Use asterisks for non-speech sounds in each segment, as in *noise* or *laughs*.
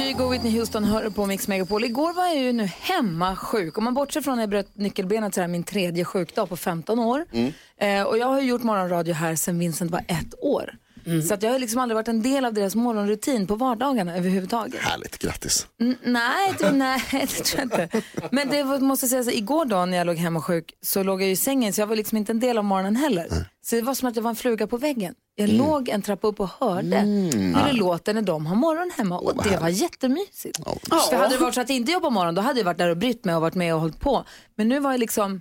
Kygo och Whitney Houston hör på Mix Megapol. Igår var jag ju nu hemma sjuk. Om man bortser från att jag bröt nyckelbenet så är det min tredje sjukdag på 15 år. Eh, och jag har gjort morgonradio här sedan Vincent var ett år. Så att jag har liksom aldrig varit en del av deras morgonrutin på vardagarna överhuvudtaget. Härligt, grattis. N- nej, det, nej, *laughs* det tror jag inte. Men det var- måste jag säga, så, igår då när jag låg hemma sjuk så låg jag ju i sängen så jag var liksom inte en del av morgonen heller. Så det var som att jag var en fluga på väggen. Jag låg en trappa upp och hörde hur det låter när de har morgon hemma och det var jättemysigt. För hade det varit så att jag inte jobbar morgon då hade jag varit där och brytt mig och varit med och hållit på. Men nu var jag liksom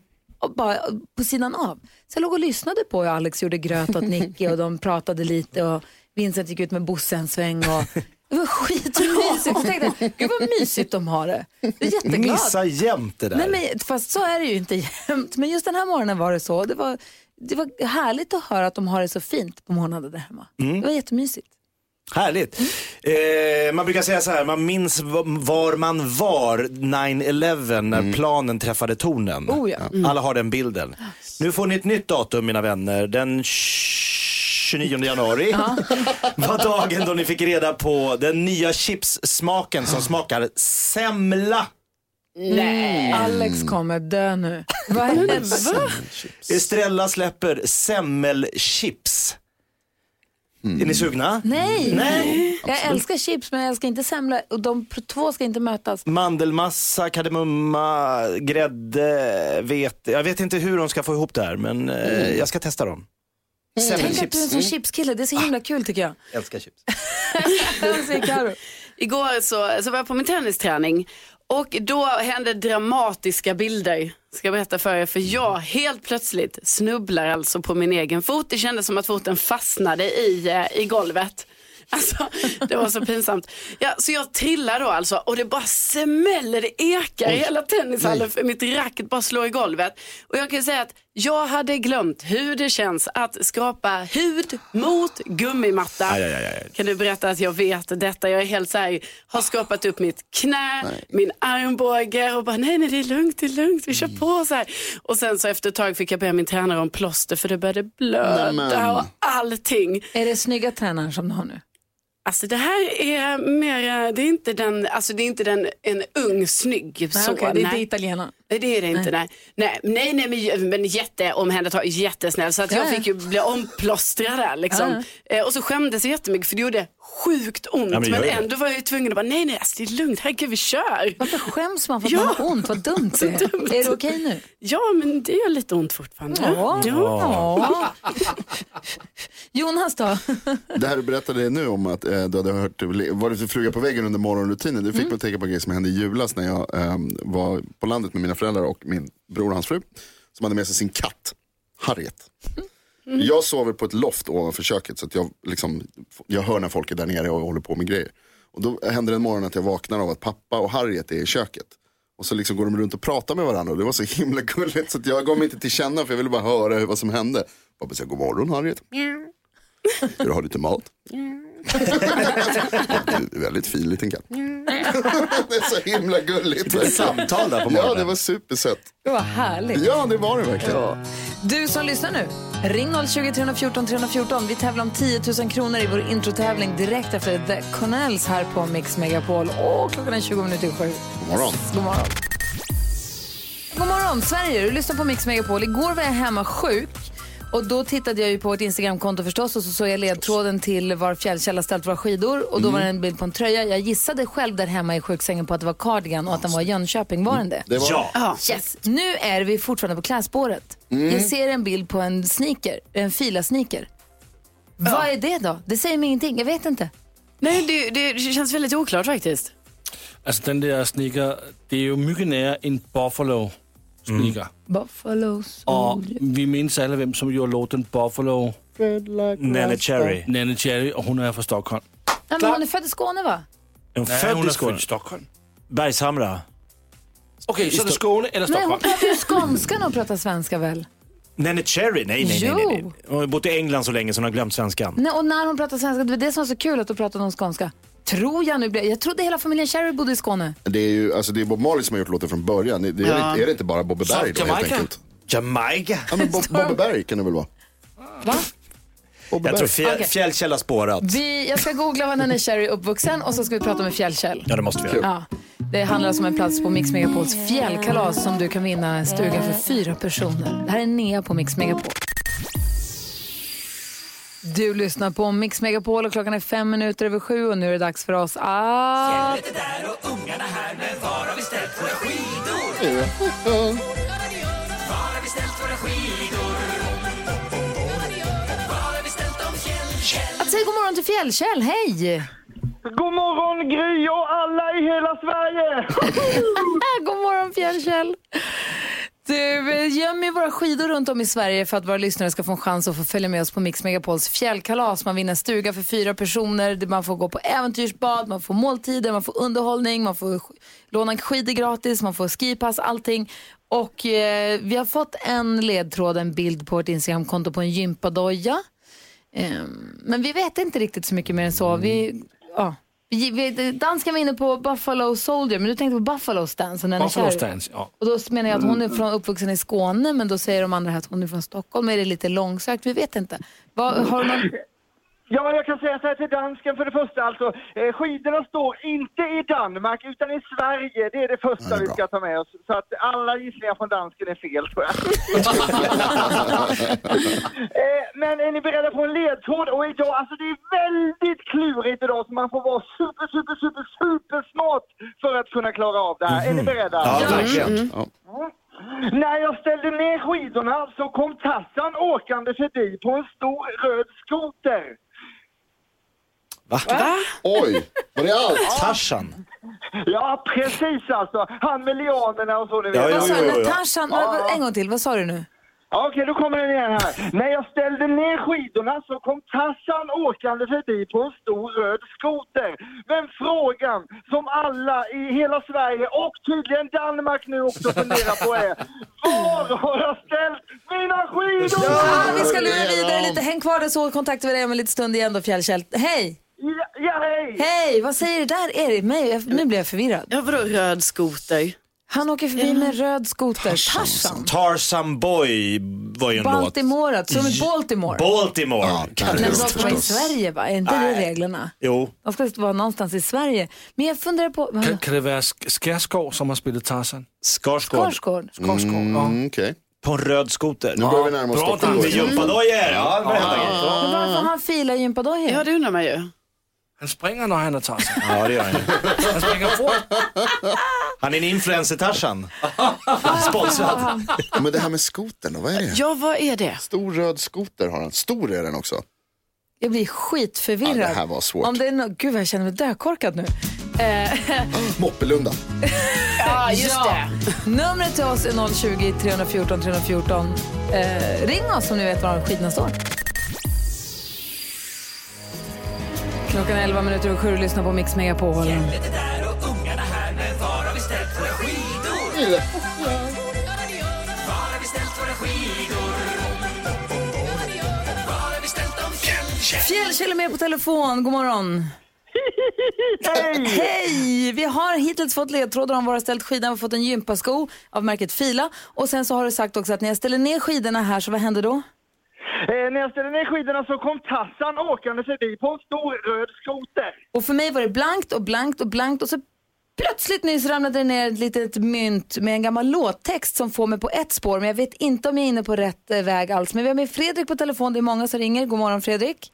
bara på sidan av. Så jag låg och lyssnade på hur Alex gjorde gröt åt Nicky och de pratade lite och Vincent gick ut med Bosse en sväng och det var skitmysigt. Jag tänkte, gud vad mysigt de har det. Jag är jätteglad. Missa jämt det där. Nej, men, fast så är det ju inte jämt. Men just den här morgonen var det så. Det var, det var härligt att höra att de har det så fint på morgonen där hemma. Mm. Det var jättemysigt. Härligt. Eh, man brukar säga så här, man minns var man var 9-11 när planen träffade tornen. Oh ja. Mm. Alla har den bilden. Nu får ni ett nytt datum mina vänner. Den 29 januari *laughs* var dagen då ni fick reda på den nya chipssmaken som smakar semla. Nej. Alex kommer dö nu. Vad *laughs* hände? Va? Estrella släpper semmelchips. Är ni sugna? Nej. Nej. Jag älskar chips men jag älskar inte semla och de två ska inte mötas. Mandelmassa, kardemumma, grädde, vete. Jag vet inte hur de ska få ihop det här men eh, jag ska testa dem. Tänk att du är en sån chipskille, det är så himla kul tycker jag. Älskar chips. *laughs* Igår så, så var jag på min tennisträning och då hände dramatiska bilder. Ska jag berätta för er. För jag helt plötsligt snubblar alltså på min egen fot. Det kändes som att foten fastnade i, eh, i golvet. *laughs* Alltså, det var så pinsamt. Ja, så jag trillar då alltså och det bara smäller, det ekar i hela tennishallen för mitt racket bara slår i golvet. Och jag kan säga att jag hade glömt hur det känns att skrapa hud mot gummimatta. Aj, aj, aj, aj. Kan du berätta att jag vet detta? Jag är helt så här, har skrapat upp mitt knä, min armbåge och bara nej, nej, det är lugnt, det är lugnt, vi kör Mm. på så här. Och sen så efter ett tag fick jag be min tränare om plåster för det började blöda Nämen. och allting. Är det snygga tränaren som du har nu? Alltså det här är mer, det är inte den, alltså det är inte den, en ung snygg Nej, så. okej, det är inte nej. italienaren. Nej, Det är det inte, nej. Nej, nej, nej men, men jätteomhändertagande, jättesnäll. Så att Ja, jag ja. fick ju bli omplåstrad där liksom. Eh, och så skämdes jag jättemycket för det gjorde sjukt ont. Ja, men men det. ändå var jag ju tvungen att bara, nej nej, alltså, det är lugnt, herregud vi kör. Varför skäms man för att Ja. man har ont? Vad dumt det är. *laughs* dumt. Är det okej nu? Ja, men det gör lite ont fortfarande. Ja. Ja. Ja. *laughs* Jonas då? Det här du berättade nu om att eh, du hade hört, varit en fluga på väggen under morgonrutinen. Det fick mig att tänka på en grej som hände i julas när jag eh, var på landet med mina föräldrar och min bror och hans fru. Som hade med sig sin katt, Harriet. Jag sover på ett loft ovanför köket så att jag, liksom, jag hör när folk är där nere och håller på med grejer. Och då händer det en morgon att jag vaknar av att pappa och Harriet är i köket. Och så liksom går de runt och pratar med varandra och det var så himla gulligt så att jag gav mig inte till känna för jag ville bara höra hur- vad som hände. Pappa säger god morgon Harriet. Ska du ha lite mat? Du är väldigt fin liten katt. det är så himla gulligt. Ett samtal där på Ja, morgonen. det var supersött. Det var härligt. Ja, det var det verkligen. Du som lyssnar nu, ring 020 314 314. Vi tävlar om 10 000 kronor i vår introtävling direkt efter The Connells här på Mix Megapol. Och klockan är 20 minuter i sju. God morgon. God morgon. God morgon, Sverige. Du lyssnar på Mix Megapol. Igår var jag hemma sjuk. Och då tittade jag ju på ett Instagramkonto förstås och så såg jag ledtråden till var fjällkälla ställt våra skidor och då var det en bild på en tröja. Jag gissade själv där hemma i sjuksängen på att det var cardigan och att den var i Jönköping. Var den det? Det var Ja. Yes. Nu är vi fortfarande på klädspåret. Jag ser en bild på en sneaker, en fila-sneaker. Vad är det då? Det säger mig ingenting, jag vet inte. Nej, det, det, känns väldigt oklart faktiskt. Altså den der sneaker, det er jo mycket nære en Buffalo sneaker. Buffalo Og Soldier. vi mindes alle, hvem som gjorde låten Buffalo. Nanny Cherry. Nanny Cherry, og hun er fra Stockholm. Ja, men hon är född i Skåne va? Är hon Nej, född hun i Skåne? født i Stockholm. Bergshamra. Okay, så er det Skåne eller Nej, hon Stockholm? pratar ju skånska när hon pratar svenska väl? Neneh Cherry? Nej, nej, nej. nej, nej. Jo. Hon har bott i England så länge så hon har glömt svenskan. Nej, och när hon pratar svenska, det var det som var så kul att hon pratade om skånska. Tror jag nu jag trodde hela familjen Cherry bodde i Skåne. Det är ju alltså, det är Bob Marley som har gjort låten från början. Det är, Ja. inte, är det inte bara Bobby Berg då helt enkelt? Jamaica? Ja, men Bob, Bobby Berg kan det väl vara? Va? Bobby Jag tror Berg. fjäll, Okej. Fjällkäll har spårat. Vi, jag ska googla var Cherry är uppvuxen och så ska vi prata med Fjällkäll. Ja, det måste vi göra. Ja, det handlar alltså om en plats på Mix Megapols fjällkalas som du kan vinna en stuga för fyra personer. Det här är Nea på Mix Megapol. Du lyssnar på Mix Megapol och klockan är fem minuter över sju och nu är det dags för oss att... Att säga god morgon till Fjällkäll, hej! God morgon Gry och alla i hela Sverige! *laughs* God morgon Fjällkäll! Du, eh, göm ju våra skidor runt om i Sverige för att våra lyssnare ska få en chans att få följa med oss på Mix Megapols fjällkalas. Man vinner stuga för fyra personer, man får gå på äventyrsbad, man får måltider, man får underhållning, man får låna skidor gratis, man får skipass, allting. Och eh, vi har fått en ledtråd, en bild på vårt Instagramkonto på en gympadoja. Eh, men vi vet inte riktigt så mycket mer än så. Vi, ja dansken var inne på Buffalo Soldier, men du tänkte på Buffalo Stance. och Buffalo Stance, ja. och då menar jag att hon är från, uppvuxen i Skåne, men då säger de andra här att hon är från Stockholm. Är det lite långsökt? Vi vet inte. Vad, har du någon... Ja, jag kan säga så här till dansken för det första alltså. Eh, skidorna står inte i Danmark utan i Sverige. Det är det första Ja, det är vi ska ta med oss. Så att alla gissningar från dansken är fel tror jag. *laughs* eh, men är ni beredda på en ledtråd? Och idag, alltså det är väldigt klurigt idag så man får vara super, super, super, super smart för att kunna klara av det här. Är ni beredda? Ja, verkligen. Ja. När jag ställde ner skidorna så kom Tassan åkande förbi på en stor röd skoter. Va? Oj, var det allt? Tarzan? Ja, precis alltså. Han med lianerna och så, ni vet. Ja, Vad sa jo, du? jo, jo. Tarzan, vad- vad- en gång till, vad sa du nu? Ja, Okej, då kommer den igen här. När jag ställde ner skidorna så kom Tassan åkande förbi på en stor röd skoter. Men frågan som alla i hela Sverige och tydligen Danmark nu också *laughs* funderar på är Var har jag ställt mina skidor? Ah, vi ska lura vidare lite. Häng kvar där så kontaktar vi dig om en liten stund igen då, Fjällkäll. Hej! Ja, hej! Hej! Vad säger du där, Erik? Mig? Jag- Nu blir jag förvirrad. Ja, vadå röd skoter? Han åker förbi med röd skoter. Tarzan. Tarzan Boy var ju en Baltimore, alltså, som i Baltimore. låt. Baltimore. Men de ska vara i. Sverige, va? Är inte det reglerna? Jo. De ska vara någonstans i Sverige. Men jag funderar på... Kan, kan det vara Sk- Skarsgård som har spelat Tarzan? Skarsgård. Skarsgård. Skarsgård, ja. Mm, Okej, På en röd skoter. nu börjar vi närma oss bra Stockholm. dans. Med gympadojor. Ja, det var helt enkelt. Men varför har han fila gympadojor? Ja, det undrar man ju. Han springer när han är Tarzan. Ja, det gör han ju. Han springer fort. Han är en influencer-Tarzan. *laughs* Sponsrad. Men det här med skotern då, vad är det? Ja, vad är det? Stor röd skoter har han. Stor är den också. Jag blir skitförvirrad. Ja, det här var svårt. Om det är no- Gud vad jag känner mig dökorkad nu. Eh, *laughs* Moppelunda. *laughs* Ja, just ja. Numret till oss är 020 314 314. Eh, ring oss om ni vet var skidorna står. Klockan är 11 minuter och sju och lyssnar på Mix Megapol. Fjällkäll är med på telefon. God morgon. Hej! Hej! Vi har hittills fått ledtrådar om var du har ställt skidan. Vi har fått en gympasko av märket Fila. Och sen så har du sagt också att när jag ställer ner skidorna här, så vad händer då? Eh, när jag ställde ner skidorna så kom Tassan åkande förbi på en stor röd skoter. Och för mig var det blankt och blankt och blankt och så plötsligt nyss ramlade det ner ett litet mynt med en gammal låttext som får mig på ett spår. Men jag vet inte om jag är inne på rätt eh, väg alls. Men vi har med Fredrik på telefon. Det är många som ringer. God morgon Fredrik.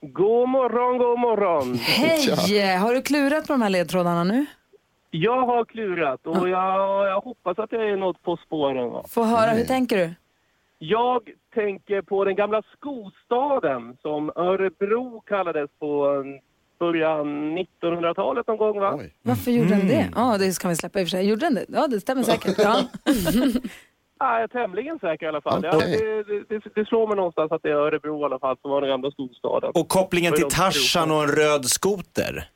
God morgon, god morgon. Hej! Har du klurat på de här ledtrådarna nu? Jag har klurat och jag, jag hoppas att jag är något på spåren. Va? Få höra, hur tänker du? Jag tänker på den gamla skostaden som Örebro kallades på början 1900-talet någon gång va? Oj. Varför gjorde den det? Ja, det ska vi släppa i och för sig. Gjorde den det? Ja, det stämmer säkert. Ja. *laughs* Ja, jag är tämligen säker i alla fall. Ja, Okej. det, det, det, det slår mig någonstans att det är Örebro i alla fall som var den gamla storstaden. Och kopplingen till Tarzan och en röd skoter.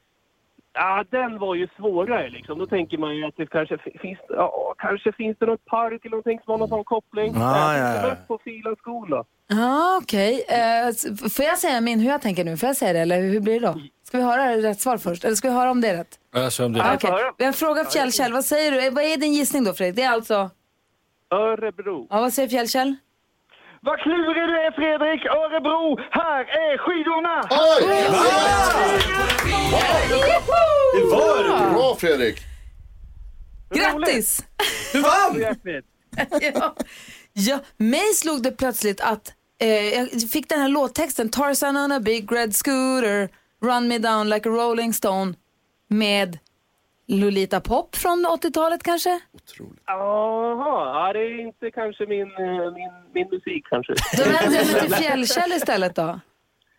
Ja, den var ju svårare liksom. Då tänker man ju att det kanske fi- finns, ja, kanske finns det något park eller någonting som har någon sån koppling. Ah, Jag ja, ja. på Filans skola. Ja, okej. Eh, s- får jag säga min, hur jag tänker nu? Får jag säga det eller hur blir det då? Ska vi höra rätt svar först? Eller ska vi höra om det är rätt? Ja, så om det Ah, är okej. Vi har en fråga Fjällkäll. Vad säger du? Eh, Vad är din gissning då Fredrik? Det är alltså? Örebro. Ja, vad säger Fjällkäll? Vad klurig du är Fredrik! Örebro! Här är skidorna! Det var det! Bra Fredrik! Grattis! Du vann! *laughs* Ja, mig slog det plötsligt att eh, jag fick den här låttexten Tarzan on a big red scooter Run me down like a rolling stone med Lolita Pop från 80-talet kanske? Jaha, ja, det är inte kanske min, eh, min, min musik kanske. Då vänder jag mig till Fjällkäll istället då.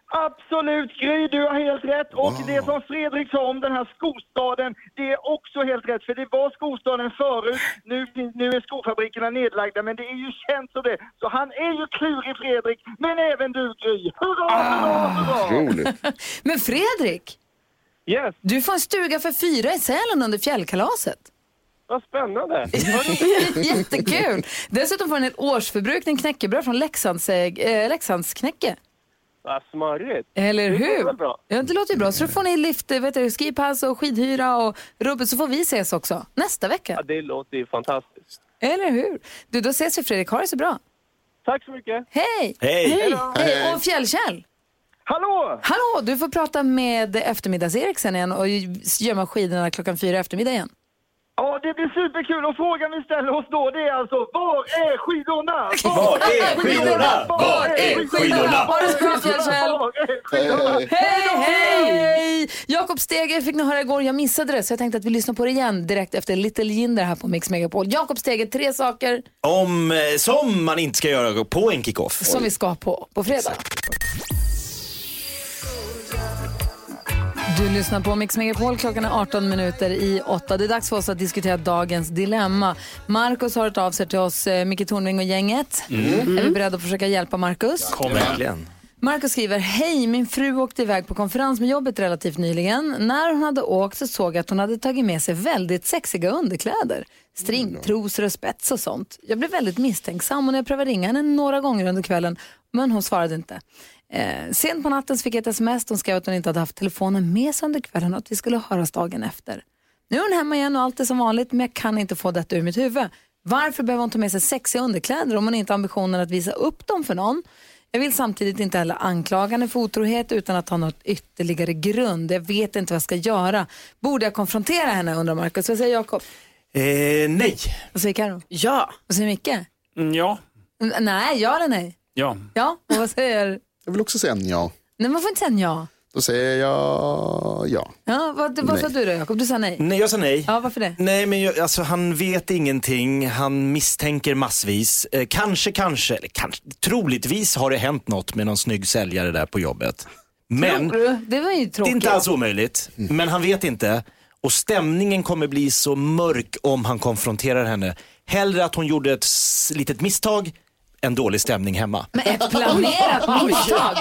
Absolut Gry, du har helt rätt. Och det som Fredrik sa om den här skostaden, det är också helt rätt. För det var skostaden förut, nu, nu är skofabrikerna nedlagda, men det är ju känt så det. Så han är ju klurig Fredrik, men även du Gry. Hurra, hurra, hurra! Roligt. *laughs* Men Fredrik, Yes, du får en stuga för fyra i Sälen under fjällkalaset. vad spännande. *laughs* Jättekul! Dessutom får du en årsförbrukning knäckebröd från Leksands, eh, Leksands knäcke. Vad smarrigt. Eller Det låter hur? bra. Ja, det låter ju bra. Så då får ni lift, vet du, skipass och skidhyra och rubbet så får vi ses också nästa vecka. Ja, det låter ju fantastiskt. Eller hur? Du, då ses vi Fredrik. Ha det så bra. Tack så mycket. Hej! Hej! Hej! Och Fjällkäll! Hallå! Hallå! Du får prata med eftermiddags-Erik sen igen och gömma skidorna klockan fyra eftermiddag igen. Ja, det blir superkul och frågan vi ställer oss då det är alltså, var är skidorna? *laughs* Var är skidorna? Var är skidorna? Ha det så bra Fjällkäll! Var är skidorna? Hej, hej! Jakob Stege fick ni höra igår, jag missade det så jag tänkte att vi lyssnar på det igen direkt efter Little Jinder här på Mix Megapol. Jakob Stege, tre saker Om, eh, som man inte ska göra på en kickoff. som vi ska på på fredag. Du lyssnar på Mix Megapol, klockan är 18 minuter i 8. Det är dags för oss att diskutera dagens dilemma. Markus har hört av sig till oss, eh, Micke Tornving och gänget. Är vi beredda att försöka hjälpa Markus? Verkligen. Marcus skriver, hej min fru åkte iväg på konferens med jobbet relativt nyligen. När hon hade åkt så såg jag att hon hade tagit med sig väldigt sexiga underkläder. Stringtrosor och spets och sånt. Jag blev väldigt misstänksam och när jag prövade ringa henne några gånger under kvällen men hon svarade inte. Eh, sent på natten så fick jag ett sms. Hon skrev att hon inte hade haft telefonen med sig under kvällen och att vi skulle höras dagen efter. Nu är hon hemma igen och allt är som vanligt men jag kan inte få detta ur mitt huvud. Varför behöver hon ta med sig sexiga underkläder om hon inte har ambitionen att visa upp dem för någon? Jag vill samtidigt inte heller anklaga henne för otrohet utan att ha något ytterligare grund. Jag vet inte vad jag ska göra. Borde jag konfrontera henne undrar Markus. Vad säger Jakob? Eh, nej. Vad säger Karo? Ja. Vad säger Micke? Mm, ja. N- Nej, ja eller nej? Ja. Ja, och vad säger... Jag vill också säga en ja. Nej, man får inte säga ja. Då säger jag ja. Ja, vad vad sa du då Jakob? Du sa nej. Nej, jag sa nej. Ja, varför det? Nej, men jag, alltså, han vet ingenting, han misstänker massvis. Eh, kanske, kanske, eller kanske, troligtvis har det hänt något med någon snygg säljare där på jobbet. Men Tror du? Det var ju det är tråkigt. inte alls omöjligt, men han vet inte. Och stämningen kommer bli så mörk om han konfronterar henne. Hellre att hon gjorde ett s- litet misstag än dålig stämning hemma. Men ett planerat *laughs* misstag.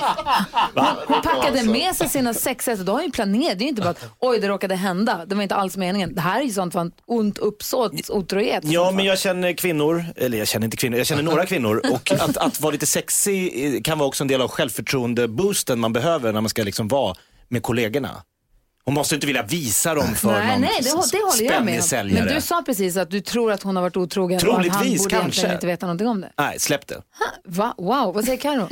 Hon, packade med sig sina sexigaste, då har ju planerat. Det är ju inte bara att oj det råkade hända. Det var inte alls meningen. Det här är ju sånt för en ont uppsåt, otrohet. Ja, men jag känner kvinnor, eller jag känner inte kvinnor, jag känner några kvinnor och *laughs* att, att vara lite sexig kan vara också en del av självförtroende-boosten man behöver när man ska liksom vara med kollegorna. Hon måste inte vilja visa dem för Nej, någon nej, det, det håller jag med om. Men du sa precis att du tror att hon har varit otrogen och att han Troligtvis, borde kanske. inte veta någonting om det. Nej, släpp det. Va? Wow, vad säger Karo?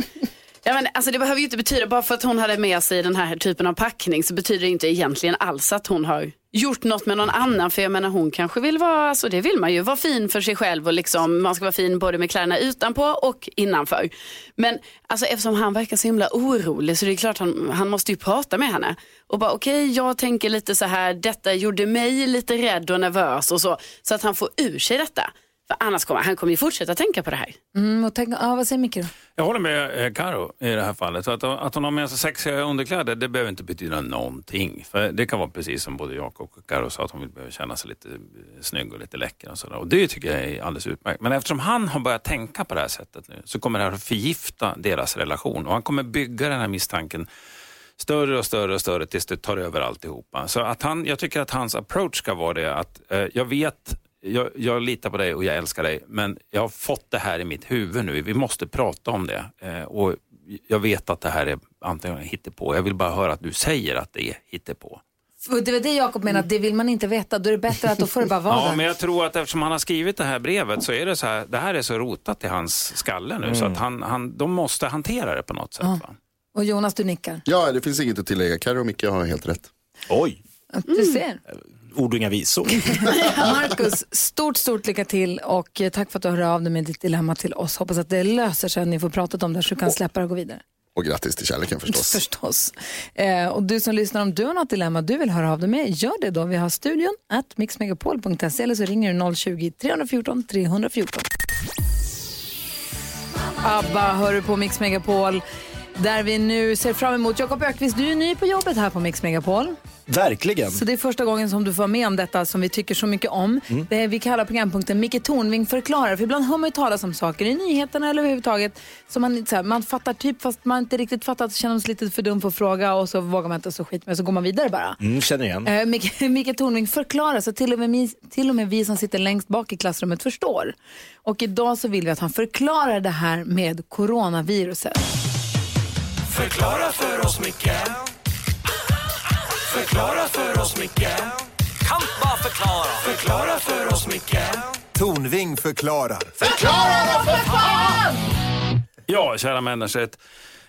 Ja, men, alltså, det behöver ju inte betyda, bara för att hon hade med sig den här typen av packning så betyder det inte egentligen alls att hon har gjort något med någon annan. För jag menar hon kanske vill vara, alltså det vill man ju, vara fin för sig själv och liksom, man ska vara fin både med kläderna utanpå och innanför. Men alltså, eftersom han verkar så himla orolig så det är klart han, han måste ju prata med henne. Och bara okej, jag tänker lite så här, detta gjorde mig lite rädd och nervös och så. Så att han får ur sig detta. För annars kommer han kommer ju fortsätta tänka på det här. Mm, och tänk, ja, vad säger Micke då? Jag håller med eh, Karo i det här fallet. Så att, att hon har med sig sexiga underkläder, det behöver inte betyda någonting. För Det kan vara precis som både Jakob och Karo sa, att hon vill behöva känna sig lite eh, snygg och lite läcker. Och, sådär. och det tycker jag är alldeles utmärkt. Men eftersom han har börjat tänka på det här sättet nu så kommer det här att förgifta deras relation. Och han kommer bygga den här misstanken större och större och större tills det tar över alltihopa. Så att han, jag tycker att hans approach ska vara det att eh, jag vet, jag, jag litar på dig och jag älskar dig, men jag har fått det här i mitt huvud nu. Vi måste prata om det. Eh, och jag vet att det här är antingen hittepå. Jag vill bara höra att du säger att det är hittepå. Och det var det Jakob menar, att det vill man inte veta. Då är det bättre att då får det bara *laughs* vara Ja, där. men jag tror att eftersom han har skrivit det här brevet så är det så här, det här är så rotat i hans skalle nu så att han, han, de måste hantera det på något sätt. Va? Och Jonas, du nickar. Ja, det finns inget att tillägga. Carro och Micke har helt rätt. Oj, Du ser. Ord och inga visor. *laughs* Marcus, stort, stort lycka till och eh, tack för att du hör av dig med ditt dilemma till oss. Hoppas att det löser sig, att ni får pratat om det så du kan släppa det och gå vidare. Och grattis till kärleken förstås. *laughs* Förstås. Eh, och du som lyssnar, om du har något dilemma du vill höra av dig med, gör det då. Vi har studion at mixmegapol.se eller så ringer du 020-314 314. Abba hör du på Mix Megapol där vi nu ser fram emot Jakob Ökvist, du är ny på jobbet här på Mix Megapol. Verkligen. Så det är första gången som du får med om detta som vi tycker så mycket om. Det är, vi kallar programpunkten Micke Tornving förklarar. För ibland hör man ju talas om saker i nyheterna eller överhuvudtaget som man, så här, man fattar typ fast man inte riktigt fattar, så känner man sig lite för dum för att fråga och så vågar man inte så skit med så går man vidare bara. Mm, känner igen. Eh, Micke, *laughs* Micke Tornving förklarar så till och, med, till och med vi som sitter längst bak i klassrummet förstår. Och idag så vill vi att han förklarar det här med coronaviruset. Förklara för oss, Micke. Förklara för oss, Micke. Kan bara förklara. Förklara för oss, Micke. Tornving förklarar. Ja, kära människor, ett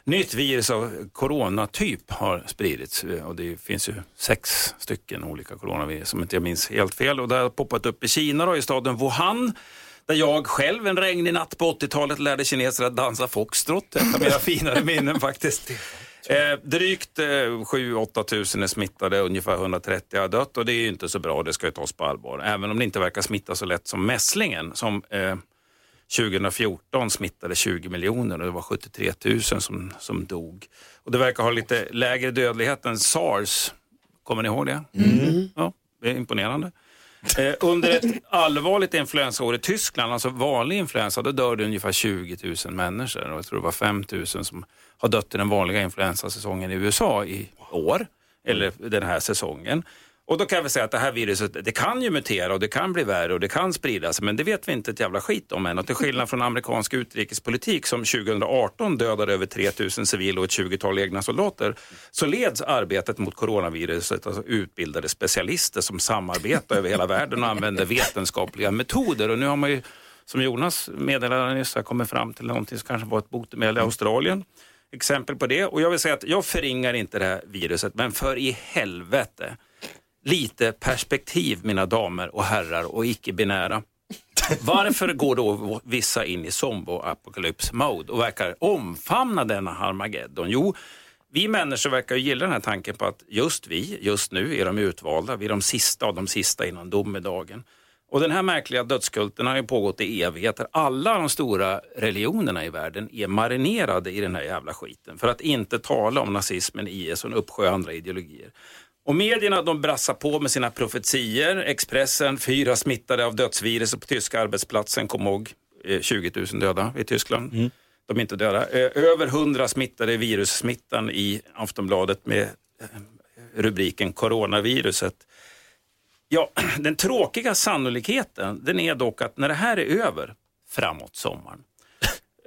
nytt virus av coronatyp har spridits. Och det finns ju sex stycken olika coronavirus som inte jag minns helt fel. Och det har poppat upp i Kina då, i staden Wuhan där jag själv en regnig natt på 80-talet lärde kineser att dansa foxtrot. Ett av mina finare minnen faktiskt. Eh, drygt eh, 7-8 tusen är smittade, ungefär 130 har dött och det är ju inte så bra, det ska ju tas på allvar. Även om det inte verkar smitta så lätt som mässlingen som eh, 2014 smittade 20 miljoner och det var 73 000 som, som dog. Och det verkar ha lite lägre dödlighet än sars. Kommer ni ihåg det? Ja, det är imponerande. Eh, under ett allvarligt influensaår i Tyskland, alltså vanlig influensa, då dör det ungefär 20 000 människor. Och jag tror det var 5 000 som har dött i den vanliga influensasäsongen i USA i år, eller den här säsongen. Och då kan vi säga att det här viruset, det kan ju mutera och det kan bli värre och det kan sprida sig, men det vet vi inte ett jävla skit om än. Och till skillnad från amerikansk utrikespolitik som 2018 dödade över 3000 civila och ett 20-tal egna soldater, så leds arbetet mot coronaviruset alltså utbildade specialister som samarbetar över hela världen och använder vetenskapliga metoder. Och nu har man ju, som Jonas meddelade nyss, kommit fram till någonting som kanske var ett botemedel i Australien exempel på det. Och jag vill säga att jag förringar inte det här viruset, men för i helvete, lite perspektiv mina damer och herrar och icke-binära. Varför går då vissa in i zombo-apokalyps-mode och verkar omfamna denna Harmageddon? Jo, vi människor verkar ju gilla den här tanken på att just vi, just nu, är de utvalda. Vi är de sista av de sista innan domedagen. Och den här märkliga dödskulten har ju pågått i evigheter. Alla de stora religionerna i världen är marinerade i den här jävla skiten. För att inte tala om nazismen, IS och en uppsjö andra ideologier. Och medierna de brassar på med sina profetier. Expressen, fyra smittade av dödsviruset på tyska arbetsplatsen. Kom ihåg, eh, 20 000 döda i Tyskland. De är inte döda. Eh, Över 100 smittade i virussmittan i Aftonbladet med eh, rubriken coronaviruset. Ja, *clears throat* den tråkiga sannolikheten den är dock att när det här är över framåt sommaren eh,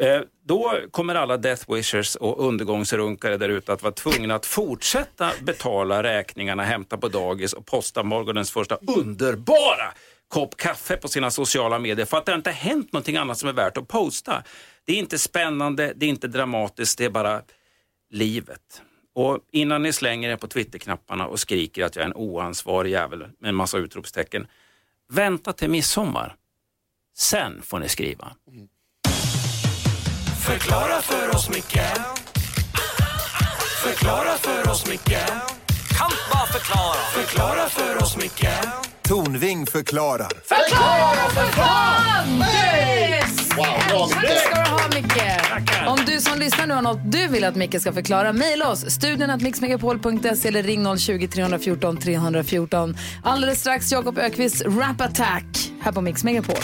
Eh, då kommer alla death wishers och undergångsrunkare där ute att vara tvungna att fortsätta betala räkningarna, hämta på dagis och posta morgonens första underbara kopp kaffe på sina sociala medier för att det inte har hänt någonting annat som är värt att posta. Det är inte spännande, det är inte dramatiskt, det är bara livet. Och innan ni slänger er på Twitterknapparna och skriker att jag är en oansvarig jävel med en massa utropstecken, vänta till midsommar. Sen får ni skriva. Mm. Förklara för oss, Micke Förklara för oss, Micke Kan bara förklara Förklara för oss, Micke Tornving förklarar. Tack ska du ha, Micke. Om du som lyssnar nu har något du vill att Micke ska förklara, mejla oss. Studion att mixmegapol.se eller ring 020-314 314. Alldeles strax Jakob Ökvists Rap Attack här på Mix Megapol.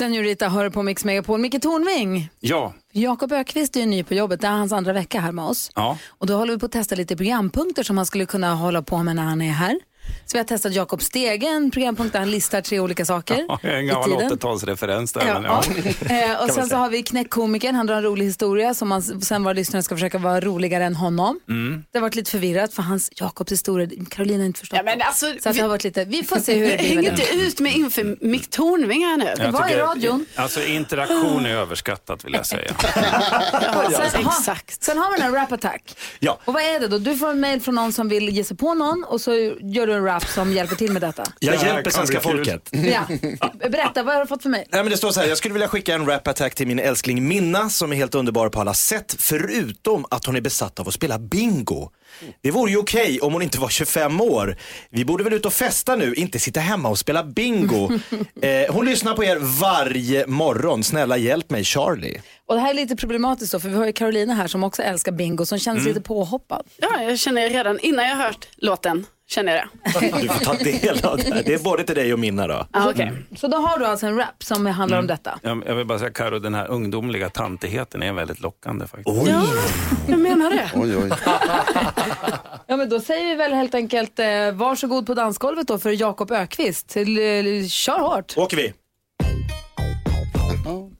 Senorita hör på Mix Megapol. Micke Tornving. Ja. Jakob Ökvist är ju ny på jobbet. Det är hans andra vecka här med oss. Ja. Och då håller vi på att testa lite programpunkter som han skulle kunna hålla på med när han är här. Så vi har testat Jakob Stege, en programpunkt där han listar tre olika saker Ja, jag är en gammal tiden. 80-talsreferens där. Ja, men ja. ja. Eh, och sen så har vi knäckkomikern, han drar en rolig historia som man, sen våra lyssnare ska försöka vara roligare än honom. Mm. Det har varit lite förvirrat för hans Jakobs historia, Carolina har inte förstått. Ja, men alltså, så att det har varit lite, vi får se hur det *laughs* blir Häng inte ut med inför Mick Tornving här nu. Det var i radion. Alltså interaktion är överskattat vill jag säga. *laughs* sen, ha, sen har vi den här rap attack. Ja. Och vad är det då? Du får en mail från någon som vill ge sig på någon och så gör du en rap som hjälper till med detta. Jag Det hjälper svenska folket. *laughs* Ja. Berätta, vad har du fått för mig? Nej, men det står så här, jag skulle vilja skicka en rap attack till min älskling Minna som är helt underbar på alla sätt, förutom att hon är besatt av att spela bingo. Det vore ju okej om hon inte var 25 år. Vi borde väl ut och festa nu, inte sitta hemma och spela bingo. *laughs* eh, hon lyssnar på er varje morgon. Snälla hjälp mig Charlie. Och det här är lite problematiskt då, för vi har ju Carolina här som också älskar bingo, som känns Mm. lite påhoppad. Ja, jag känner redan innan jag hört låten, känner jag det. Du får ta del av det här. Det är både till dig och Minna då. Ah, okay. Så då har du alltså en rap som handlar Mm. om detta. Jag, vill bara säga Karo, den här ungdomliga tantigheten är väldigt lockande faktiskt. Ja, jag menar det. Oj, oj. *laughs* Ja men då säger vi väl helt enkelt eh, varsågod på dansgolvet då för Jakob Ökvist. Till, eh, kör hårt. Åker vi. Hallå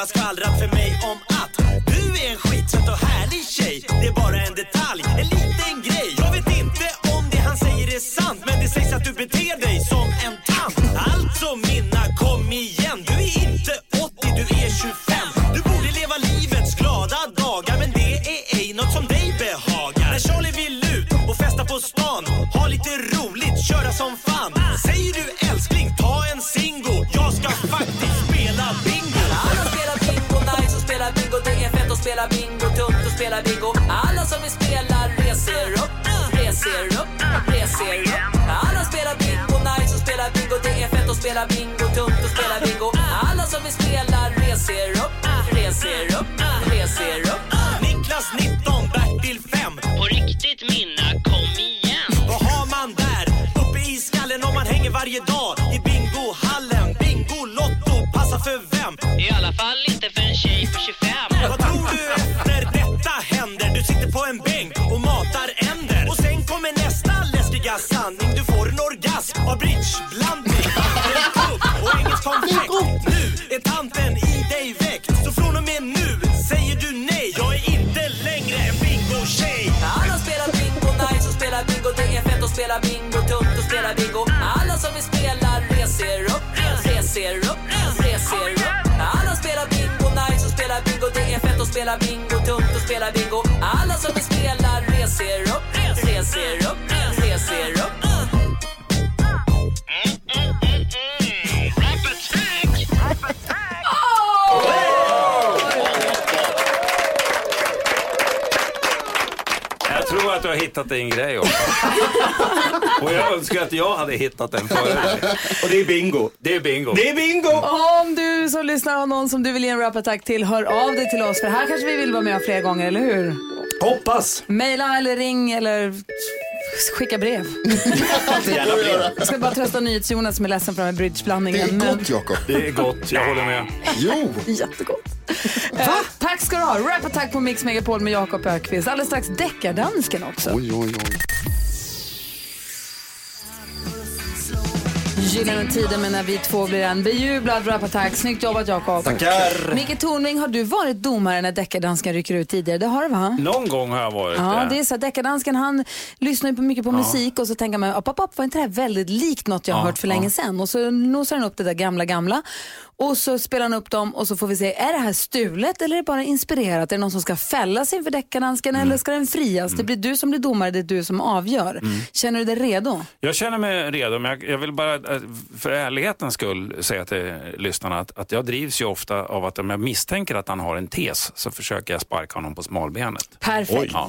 har skvallrat för mig om att Du är en skitsöt och härlig tjej. Det är bara en detalj, en liten grej. Jag vet inte om det han säger är sant Men det sägs att du beter dig som en tant. Alltså Minna, kom igen. Du är inte 80, du är 25 Du borde leva livets glada dagar Men det är ej något som dig behagar. När Charlie vill ut och festa på stan Ha lite roligt, köra som fan. Säger du reser upp, reser upp. Alla spelar bingo, nice och spelar bingo. Det är fett att spela bingo, tungt att spela bingo. Alla som vill spela reser upp, reser upp, reser upp. Niklas 19, Bertil 5 På riktigt Minna, kom igen. Vad har man där? Uppe i skallen om man hänger varje dag. I bingohallen? Bingolotto, passa för vem? I alla fall inte för en tjej på 25 Vad tror du efter detta händer? Du sitter på en bänk och matar läskiga sanning. Du får en orgasm av bridgeblandning. Vattenkubb och engelsk konfekt. Nu är tanten i dig väckt. Så från och med nu säger du nej. Jag är inte längre en bingo-tjej. Alla spelar bingo, nice och spelar bingo. Det är fett att spela bingo, tungt att spela bingo. Alla som vill spela reser upp, reser upp, reser upp. Alla spelar bingo, nice och spelar bingo. Det är fett att spela bingo, tungt att spela bingo. Alla hittat din grej också. Och jag önskar att jag hade hittat den före dig. Och det är bingo. Det är bingo. Det är bingo! Om du som lyssnar har någon som du vill ge en rap attack till, hör av dig till oss för här kanske vi vill vara med fler gånger, eller hur? Hoppas. Maila eller ring eller skicka *laughs* brev. Jag ska bara trösta NyhetsJonas som är ledsen för den här Det är bridgeblandningen. gott, Jakob. Det är gott, jag håller med. Jo, Jättegott. Eh, tack ska du ha. Rap Attack på Mix Megapol med Jakob Ökvist. Alldeles strax deckardansken också. oj, oj, oj. Gyllene tider men när vi två blir en bejublad Rap Attack. Snyggt jobbat Jakob. Tackar. Micke Tornving, har du varit domare när deckardansken rycker ut tidigare? Det har du va? Någon gång har jag varit Ja, det är så att deckardansken han lyssnar ju på mycket på musik och så tänker man, upp, upp, upp, var inte det här väldigt likt något jag har Ja, hört för länge sedan? Och så nosar han upp det där gamla, gamla och så spelar han upp dem och så får vi se, är det här stulet eller är det bara inspirerat? Är det någon som ska fällas inför deckardansken eller ska den frias? Det blir du som blir domare, det är du som avgör. Känner du dig redo? Jag känner mig redo, men jag, jag vill bara eh, för ärlighetens skull säga till lyssnarna att, att jag drivs ju ofta av att om jag misstänker att han har en tes så försöker jag sparka honom på smalbenet. Perfekt. Ja.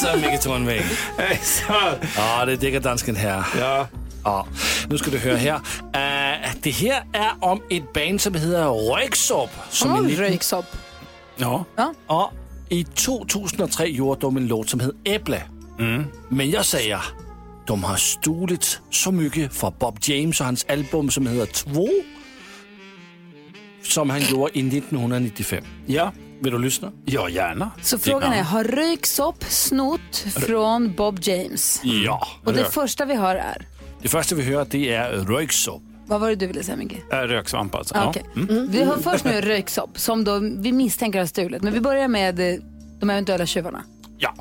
Hejsan Micke Tornving. Hejsan! Ja, det är deckardansken här. Ja. Ja, nu ska du höra här. Uh, det här är om ett band som heter Röyksopp. Som i 19 röyksopp. Ja. Ja. Och i 2003 gjorde de en låt som heter Äpple. Men jag säger, de har stulit så mycket från Bob James och hans album som heter Två. Som han gjorde i 1995. Ja. Vill du lyssna? Ja, gärna. Så frågan är, har röyksopp snott från Bob James? Ja. Och det första vi hör är, Det första vi hör det är Röyksopp. vad var det du ville säga Micke? Äh, Röksvamp alltså. Ah, Ja. okej. Vi hör först nu röyksopp som då vi misstänker har stulit. Men vi börjar med eh, de eventuella tjuvarna. Ja.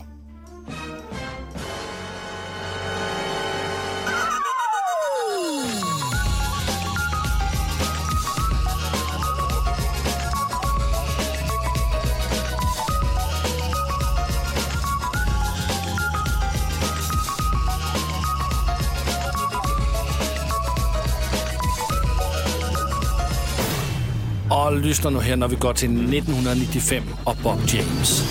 Och lyssna nu här när vi går till 1995 och Bob James.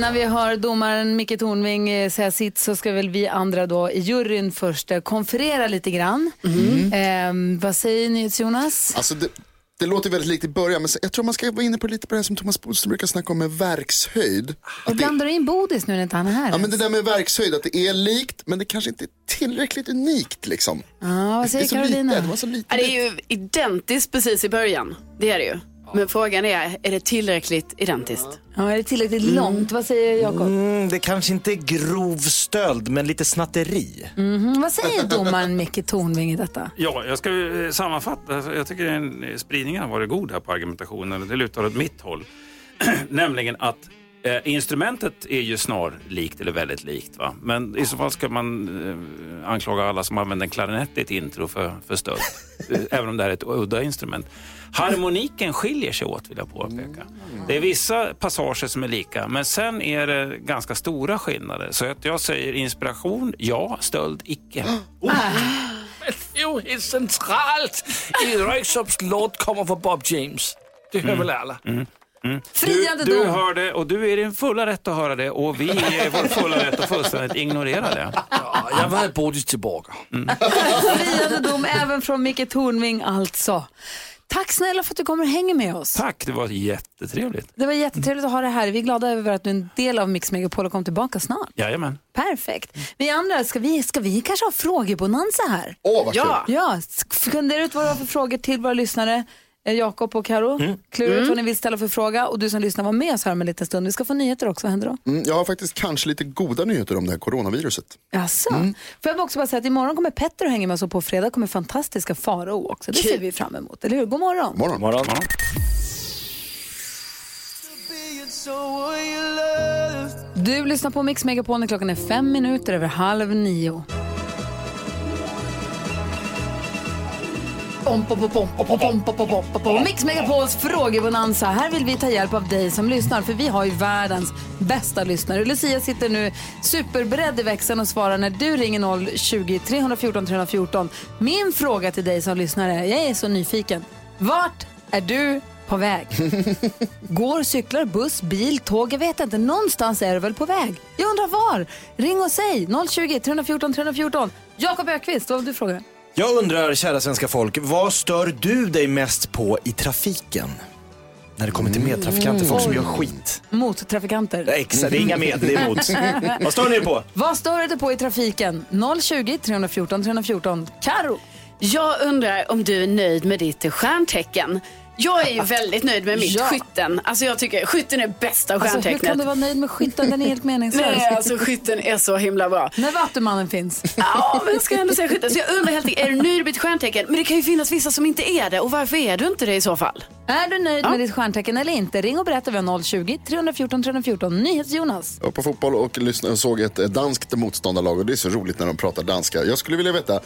Innan vi hör domaren Micke Tornving eh, säga sitt så ska väl vi andra då i juryn först eh, konferera lite grann. Ehm, vad säger ni Jonas? Alltså det, det låter väldigt likt i början, men jag tror man ska vara inne på lite på det här som Thomas Bodström brukar snacka om med verkshöjd. Och blandar du in Bodis nu när inte han är här? Ja, men det där med verkshöjd, att det är likt, men det kanske inte är tillräckligt unikt liksom. Ja, vad Det är säger så Carolina? lite, det var så lite. Det är ju identiskt precis i början. Det är det ju. Men frågan är, är det tillräckligt identiskt? Ja, är det tillräckligt långt? Vad säger Jakob? Mm, det kanske inte är grov stöld, men lite snatteri. Mhm, Vad säger domaren Micke Tornving i detta? Ja, jag ska ju, eh, sammanfatta. Alltså, Jag tycker en, spridningen har varit god här på argumentationen. Det lutar åt mitt håll. *clears throat* Nämligen att eh, instrumentet är ju snarlikt eller väldigt likt. Va? Men i så fall ska man eh, anklaga alla som använder en klarinett i ett intro för, för stöld. *laughs* Eh, Även om det här är ett udda instrument. Harmoniken skiljer sig åt vill jag påpeka. Det är vissa passager som är lika, men sen är det ganska stora skillnader. Så att jag säger inspiration, ja. Stöld, icke. Men *gasps* det är centralt i Röyksops låt kommer från Bob James. Det hör väl alla? Friande du, du dom. hör det och du är i din fulla rätt att höra det och vi är i vår fulla rätt att fullständigt ignorera det. Ja, jag var Bodis tillbaka. Friande dom även från Micke Tornving alltså. Tack snälla för att du kommer och hänger med oss. Tack, det var jättetrevligt. Det var jättetrevligt att ha dig här. Vi är glada över att du är en del av Mix Megapol och kom tillbaka snart. Jajamän. Perfekt. Vi andra, ska vi, ska vi kanske ha frågebonanza här? Åh, vad Ja. Ja, fundera ut vad du har för frågor till våra lyssnare. Eh, Jakob och Karo, Mm. klura ut vad ni vill ställa för fråga. Och du som lyssnar, var med oss här om en liten stund. Vi ska få nyheter också, vad händer då? Mm, jag har faktiskt kanske lite goda nyheter om det här coronaviruset. Jaså? Mm. Får jag också bara säga att imorgon kommer Petter att hänga med oss och på fredag kommer fantastiska Farao också. Det ser vi fram emot, eller hur? God morgon. Morgon. Morgon. Du lyssnar på Mix Megapol när klockan är fem minuter över halv nio. Mix Megapols frågebonanza. Här vill vi ta hjälp av dig som lyssnar för vi har ju världens bästa lyssnare. Lucia sitter nu superberedd i växeln och svarar när du ringer 020-314 314. Min fråga till dig som lyssnar är, jag är så nyfiken. Vart är du på väg? *laughs* Går, cyklar, buss, bil, tåg? Jag vet inte. Någonstans är du väl på väg? Jag undrar var? Ring och säg 020-314 314. Jakob Ökvist, vad vill du fråga? Jag undrar, kära svenska folk, vad stör du dig mest på i trafiken? När det kommer till medtrafikanter, folk som gör skit. Mot trafikanter. Exakt, det är inga med, det är emot. *laughs* Vad stör ni er på? Vad stör du dig på i trafiken? 020 314 314. Karo. Jag undrar om du är nöjd med ditt stjärntecken. Jag är ju väldigt nöjd med mitt Ja. skytten. Alltså jag tycker skytten är bästa Alltså, hur stjärntecknet. kan du vara nöjd med skytten? Den är helt meningslös. Nej, alltså skytten är så himla bra. När Vattumannen finns. Ja, men jag ska ändå säga skytten. Så jag undrar helt enkelt, är du nöjd med ditt stjärntecken? Men det kan ju finnas vissa som inte är det. Och varför är du inte det i så fall? Är du nöjd med ditt stjärntecken eller inte? Ring och berätta. Vi har 020 314 314. NyhetsJonas. Jag var på fotboll och såg ett eh, danskt motståndarlag och det är så roligt när de pratar danska. Jag skulle vilja veta,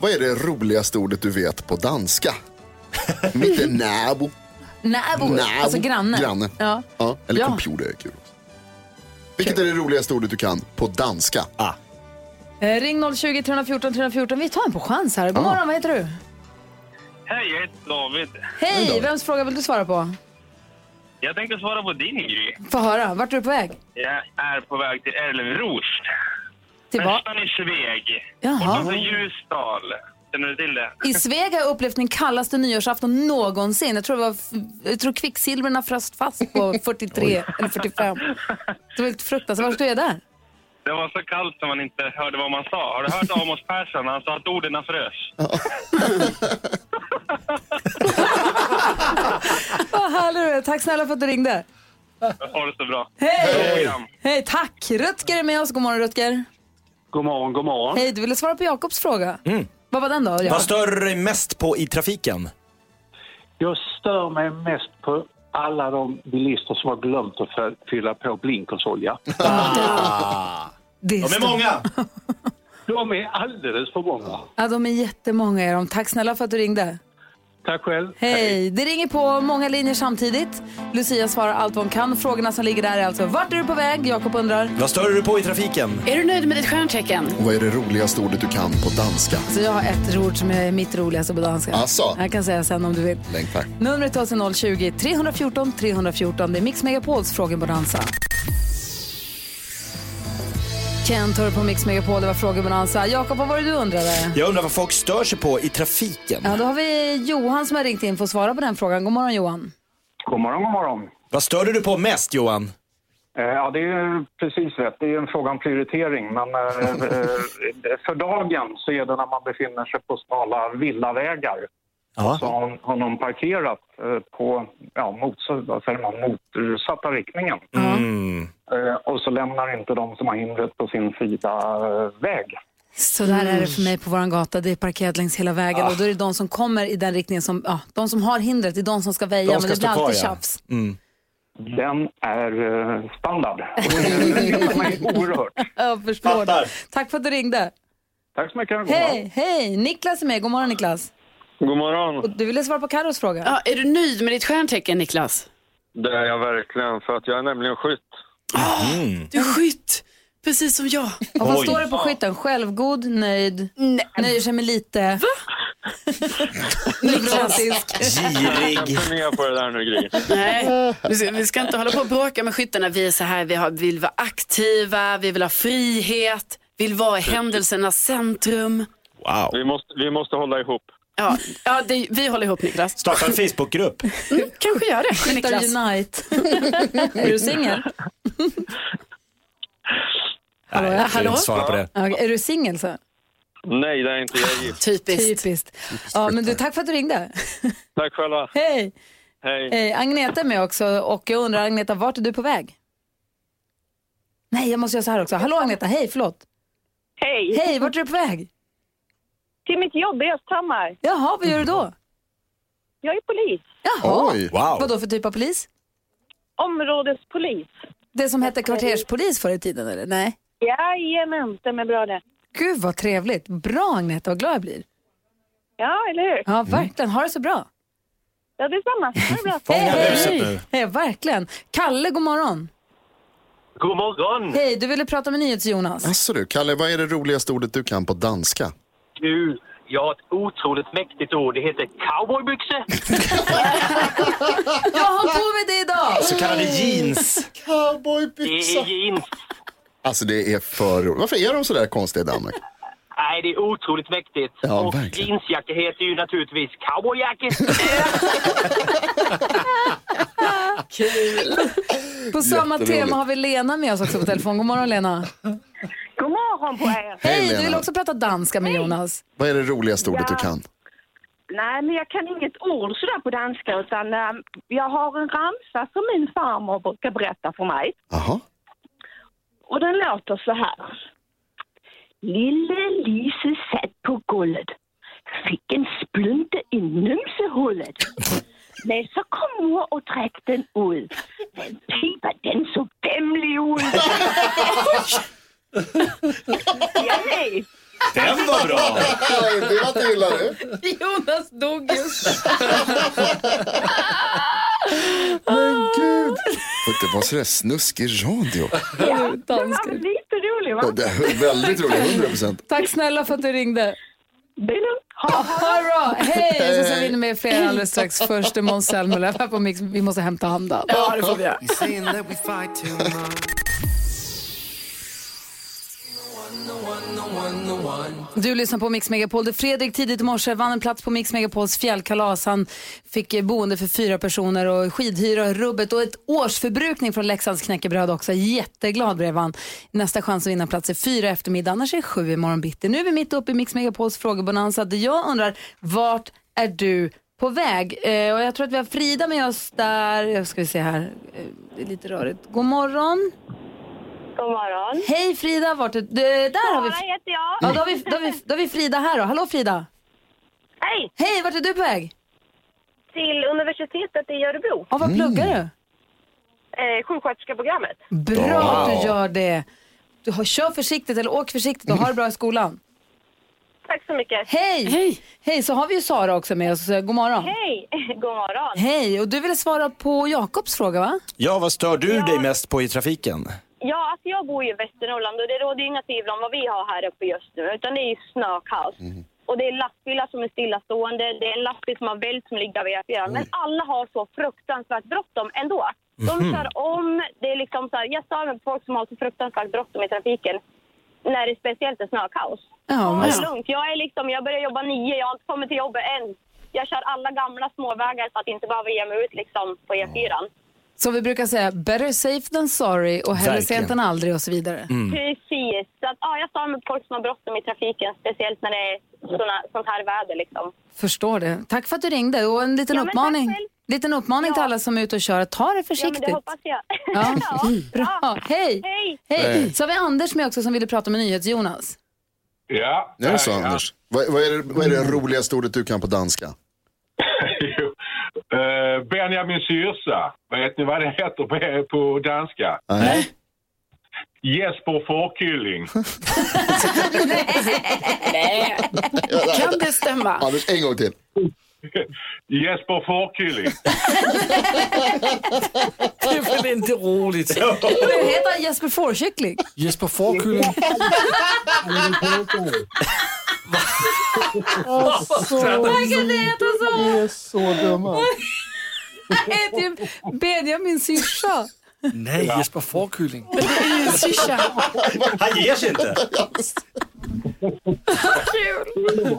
vad är det roligaste ordet du vet på danska? *laughs* Mitt är. Nabo. Nabo. Alltså granne. Granne. Ja. Ja, eller Ja. computer är kul. Vilket är det roligaste ordet du kan på danska? Ah. Eh, ring 020 314 314. Vi tar en på chans här. God Ja. morgon, vad heter du? Hej, jag heter David. Hej, vems fråga vill du svara på? Jag tänkte svara på din Gry. Få höra, vart är du på väg? Jag är på väg till Älvros. Till vad? Nästan i Sveg. Jaha. Bortanför Ljusdal. Känner du till det? I Sveg har jag upplevt min kallaste nyårsafton någonsin. Jag tror, det var, jag tror kvicksilverna fröst fast på *laughs* 43 eller 45. Det var helt fruktansvärt. Var stod jag där? Det var så kallt så man inte hörde vad man sa. Har du hört Amos Persson? Han sa att orden frös. *laughs* Vad härligt du är. Tack snälla för att du ringde. Ha det så bra. Hej! Hej, tack. Rutger är med oss. God morgon Rutger. God morgon, god morgon. Hej, du ville svara på Jakobs fråga. Vad var den då? Vad stör du dig mest på i trafiken? Jag stör mig mest på alla de bilister som har glömt att fylla på blinkersolja. *laughs* Det De är många. De är alldeles för många. Ja, de är jättemånga är de. Tack snälla för att du ringde. Tack själv. Hej! Det ringer på många linjer samtidigt. Lucia svarar allt vad hon kan. Frågorna som ligger där är alltså, vart är du på väg? Jakob undrar. Vad stör du på i trafiken? Är du nöjd med ditt stjärntecken? Vad är det roligaste ordet du kan på danska? Så jag har ett ord som är mitt roligaste på danska. Asså? Jag kan säga sen om du vill. Längtar. Numret till oss är 020 314 314. Det är Mix Megapols frågor på dansa. Kent hör på Mix Megapol, det var dansa. Jakob, vad var det du undrade? Jag undrar vad folk stör sig på i trafiken. Ja, då har vi Johan som har ringt in för att svara på den frågan. God morgon Johan. God morgon, god morgon. Vad stör du dig på mest Johan? Eh, Ja, det är precis rätt. Det är en fråga om prioritering. Men eh, *laughs* eh, för dagen så är det när man befinner sig på smala villavägar. Ja. Så har, har någon parkerat eh, på ja, mot, vad säger man, motsatta riktningen. Mm. Eh, och så lämnar inte de som har hindret på sin sida eh, väg. Så där är det för mig på våran gata. Det är parkerat längs hela vägen och då är det de som kommer i den riktningen som, ja, de som har hindret, det är de som ska väja. De ska men det blir kvar, alltid ja. tjafs. Mm. Den är eh, standard. *laughs* Det mig oerhört. Jag förstår Fattar. det. Tack för att du ringde. Tack så mycket. Hej, hej! Niklas är med. God morgon Niklas. God morgon. Och du ville svara på Carros fråga? Ja, är du nöjd med ditt stjärntecken Niklas? Det är jag verkligen, för att jag är nämligen skytt. Du är skytt, precis som jag. Och vad Oj. står det på skytten? Självgod, nöjd, Nej. nöjer sig med lite. *laughs* Neurotisk. Girig. Jag på det där nu Gry. Nej, vi ska, vi ska inte hålla på och bråka med skyttarna. Vi är så här, vi har, vill vara aktiva, vi vill ha frihet, vill vara i händelsernas centrum. Wow. Vi måste, vi måste hålla ihop. Ja, ja det, vi håller ihop Niklas. Starta en Facebookgrupp. Mm, kanske gör det Niklas. Unite. *laughs* är du singel? Nej, jag inte svara på det. Ja, Är du singel så? Nej, det är inte jag gift. *laughs* Typiskt. Typiskt. Ja, men du, tack för att du ringde. Tack själva. *laughs* Hej! Hej. Hej, Agneta är med också och jag undrar Agneta, vart är du på väg? Nej, jag måste göra så här också. Hallå Agneta, hej, förlåt. Hej! Hej, vart är du på väg? Till mitt jobb i Östhammar. Jaha, vad gör du då? Jag är polis. Jaha, Oj. Wow. vad då för typ av polis? Områdespolis. Det som hette kvarterspolis förr i tiden eller? Nej? Jajamän, är bra det. Gud vad trevligt. Bra Agneta, vad glad jag blir. Ja, eller hur? Ja, verkligen. Ha det så bra. Ja, detsamma. Ha det bra. *laughs* Fånga buset nu. Hej, verkligen. Kalle, god morgon. God morgon. Hej, du ville prata med NyhetsJonas. Asså du, Kalle, vad är det roligaste ordet du kan på danska? Du, jag har ett otroligt mäktigt ord. Det heter cowboybyxor. *laughs* Jag har på mig det idag! Så kallade jeans. Det är jeans. Alltså det är för roligt. Varför är de så där konstiga i Danmark? Nej, det är otroligt mäktigt. Ja, och verkligen. jeansjacka heter ju naturligtvis cowboyjacka. *laughs* På samma Jätteroligt. tema har vi Lena med oss också på telefon. God morgon Lena. God morgon på er. Hej, du Lena. vill också prata danska med Jonas. Vad är det roligaste ordet Ja. du kan? Nej, men jag kan inget ord sådär på danska utan eh, jag har en ramsa som min farmor brukar berätta för mig. Jaha. Och den låter så här. Lille Lise satt på gulvet, fick en splunte i numsehullet. *laughs* Men så kom mor och träckte den ut. Men pipa, den så vämlig ut. *laughs* ja, nej. Den var bra. det var inte illa du. Jonas dog just. Vad sådär snuskig radio. Danska. Lite rolig va? Ja, Det är väldigt roligt, 100 procent. Tack snälla för att du ringde. Det är lugnt. Ha, ha det bra. Hej! Så ska vi in med fler alldeles strax. Först är Måns Zelmerlöw här på Mix. Vi måste hämta andan. Ja, det får vi göra. Du lyssnar på Mix Megapol. Det Fredrik tidigt i morse vann en plats på Mix Megapols fjällkalas. Han fick boende för fyra personer och skidhyra, rubbet och ett årsförbrukning från Leksands knäckebröd också. Jätteglad blev han. Nästa chans att vinna plats är fyra i eftermiddag, annars är det sju i morgon bitti. Nu är vi mitt uppe i Mix Megapols frågebonanza där jag undrar, vart är du på väg? Eh, och jag tror att vi har Frida med oss där. Jag ska vi se här. Eh, det är lite rörigt. God morgon. God morgon. Hej Frida, vart är du? Där har vi... Sara heter jag. Ja, då har, vi, då, har vi, då har vi Frida här då. Hallå Frida! Hej! Hej, vart är du på väg? Till universitetet i Örebro. Ja, vad pluggar du? Eh, sjuksköterskeprogrammet. Bra att du gör det. Du har, kör försiktigt eller åk försiktigt och ha det bra i skolan. Tack så mycket. Hej! Hej! Hej, så har vi ju Sara också med oss. God morgon. Hej! *laughs* God morgon. Hej, och du ville svara på Jakobs fråga va? Ja, vad stör du dig mest på i trafiken? Ja, alltså jag bor ju i Västernorrland och det råder ju inga tvivel om vad vi har här uppe just nu. Utan det är ju snökaos. Och det är lastbilar som är stillastående. Det är en lastbil som har vält som ligger vid E4. Men alla har så fruktansvärt bråttom ändå. De Mhm. kör om. Det är liksom så här, jag stör mig på folk som har så fruktansvärt bråttom i trafiken. När det speciellt är snökaos. Ja, men- det lugnt. Jag, är liksom, jag börjar jobba nio, jag har inte kommit till jobbet än. Jag kör alla gamla småvägar för att inte behöva ge mig ut liksom på E4. Som vi brukar säga, better safe than sorry och hellre Verkligen. sent än aldrig och så vidare. Precis. Så att, ja, jag mig på folk som har bråttom i trafiken, speciellt när det är såna, sånt här väder. Liksom. Förstår det. Tack för att du ringde och en liten Ja, uppmaning. Liten uppmaning till alla som är ute och kör. Ta det Ja, men försiktigt. det hoppas jag. Ja. *laughs* Bra. Hej. Hej. Hej. Så har vi Anders med också som ville prata med NyhetsJonas. Ja. Nu är så Anders. Vad, vad, är det, vad är det roligaste ordet du kan på danska? Eh, Benjamin Syrsa. Vet ni vad det heter på, på danska? Nej. Jesper Fårkylling. *laughs* Nej. Kan det stämma? Anders, en gång till. Jesper Fårkylling. Det är väl inte roligt? *laughs* Du heter Jesper Fårkyckling. Jesper Fårkylling. Vad kan det heta så? Ni är så dumma. Han heter ju Benjamin syrsa. Nej, Jesper Fårkylling. Det är ju syrsa. Han ger sig inte. Kul.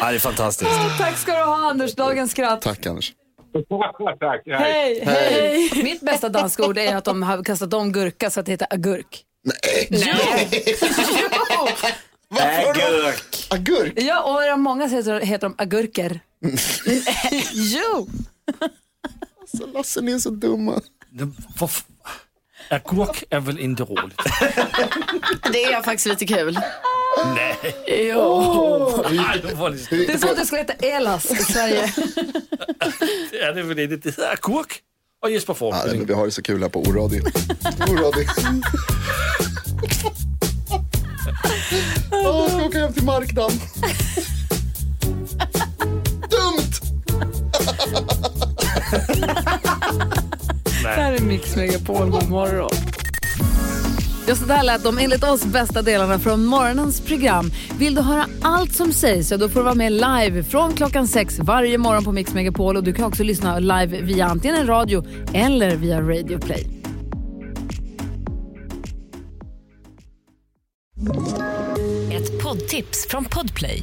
Ja, det är fantastiskt. Tack ska du ha Anders, dagens skratt. Tack Anders. Tack. Hej, hej. Mitt bästa danska ord är att de har kastat om gurka så att det heter agurk. Nej. Nej. Agurk. Agurk? Ja, och är det många så heter, heter de agurker. *laughs* jo. Alltså Lasse, ni är så dumma. Agurk är väl inte roligt? *laughs* Det är faktiskt lite kul. Nej. Jo. Nej, det var lite- Det är så att det skulle heta Elas i Sverige. *laughs* Det är väl inte. Det heter agurk och Jesper Ja, nej, Fårkylling. men vi har det så kul här på oradio. *laughs* oradio. Åh, jag ska åka hem till marknaden. Det här är Mix Megapol, god morgon. Ja, så där lät de enligt oss bästa delarna från morgonens program. Vill du höra allt som sägs så då får du vara med live från klockan sex varje morgon på Mix Megapol. Och du kan också lyssna live via antingen en radio eller via Radio Play. Ett poddtips från Podplay.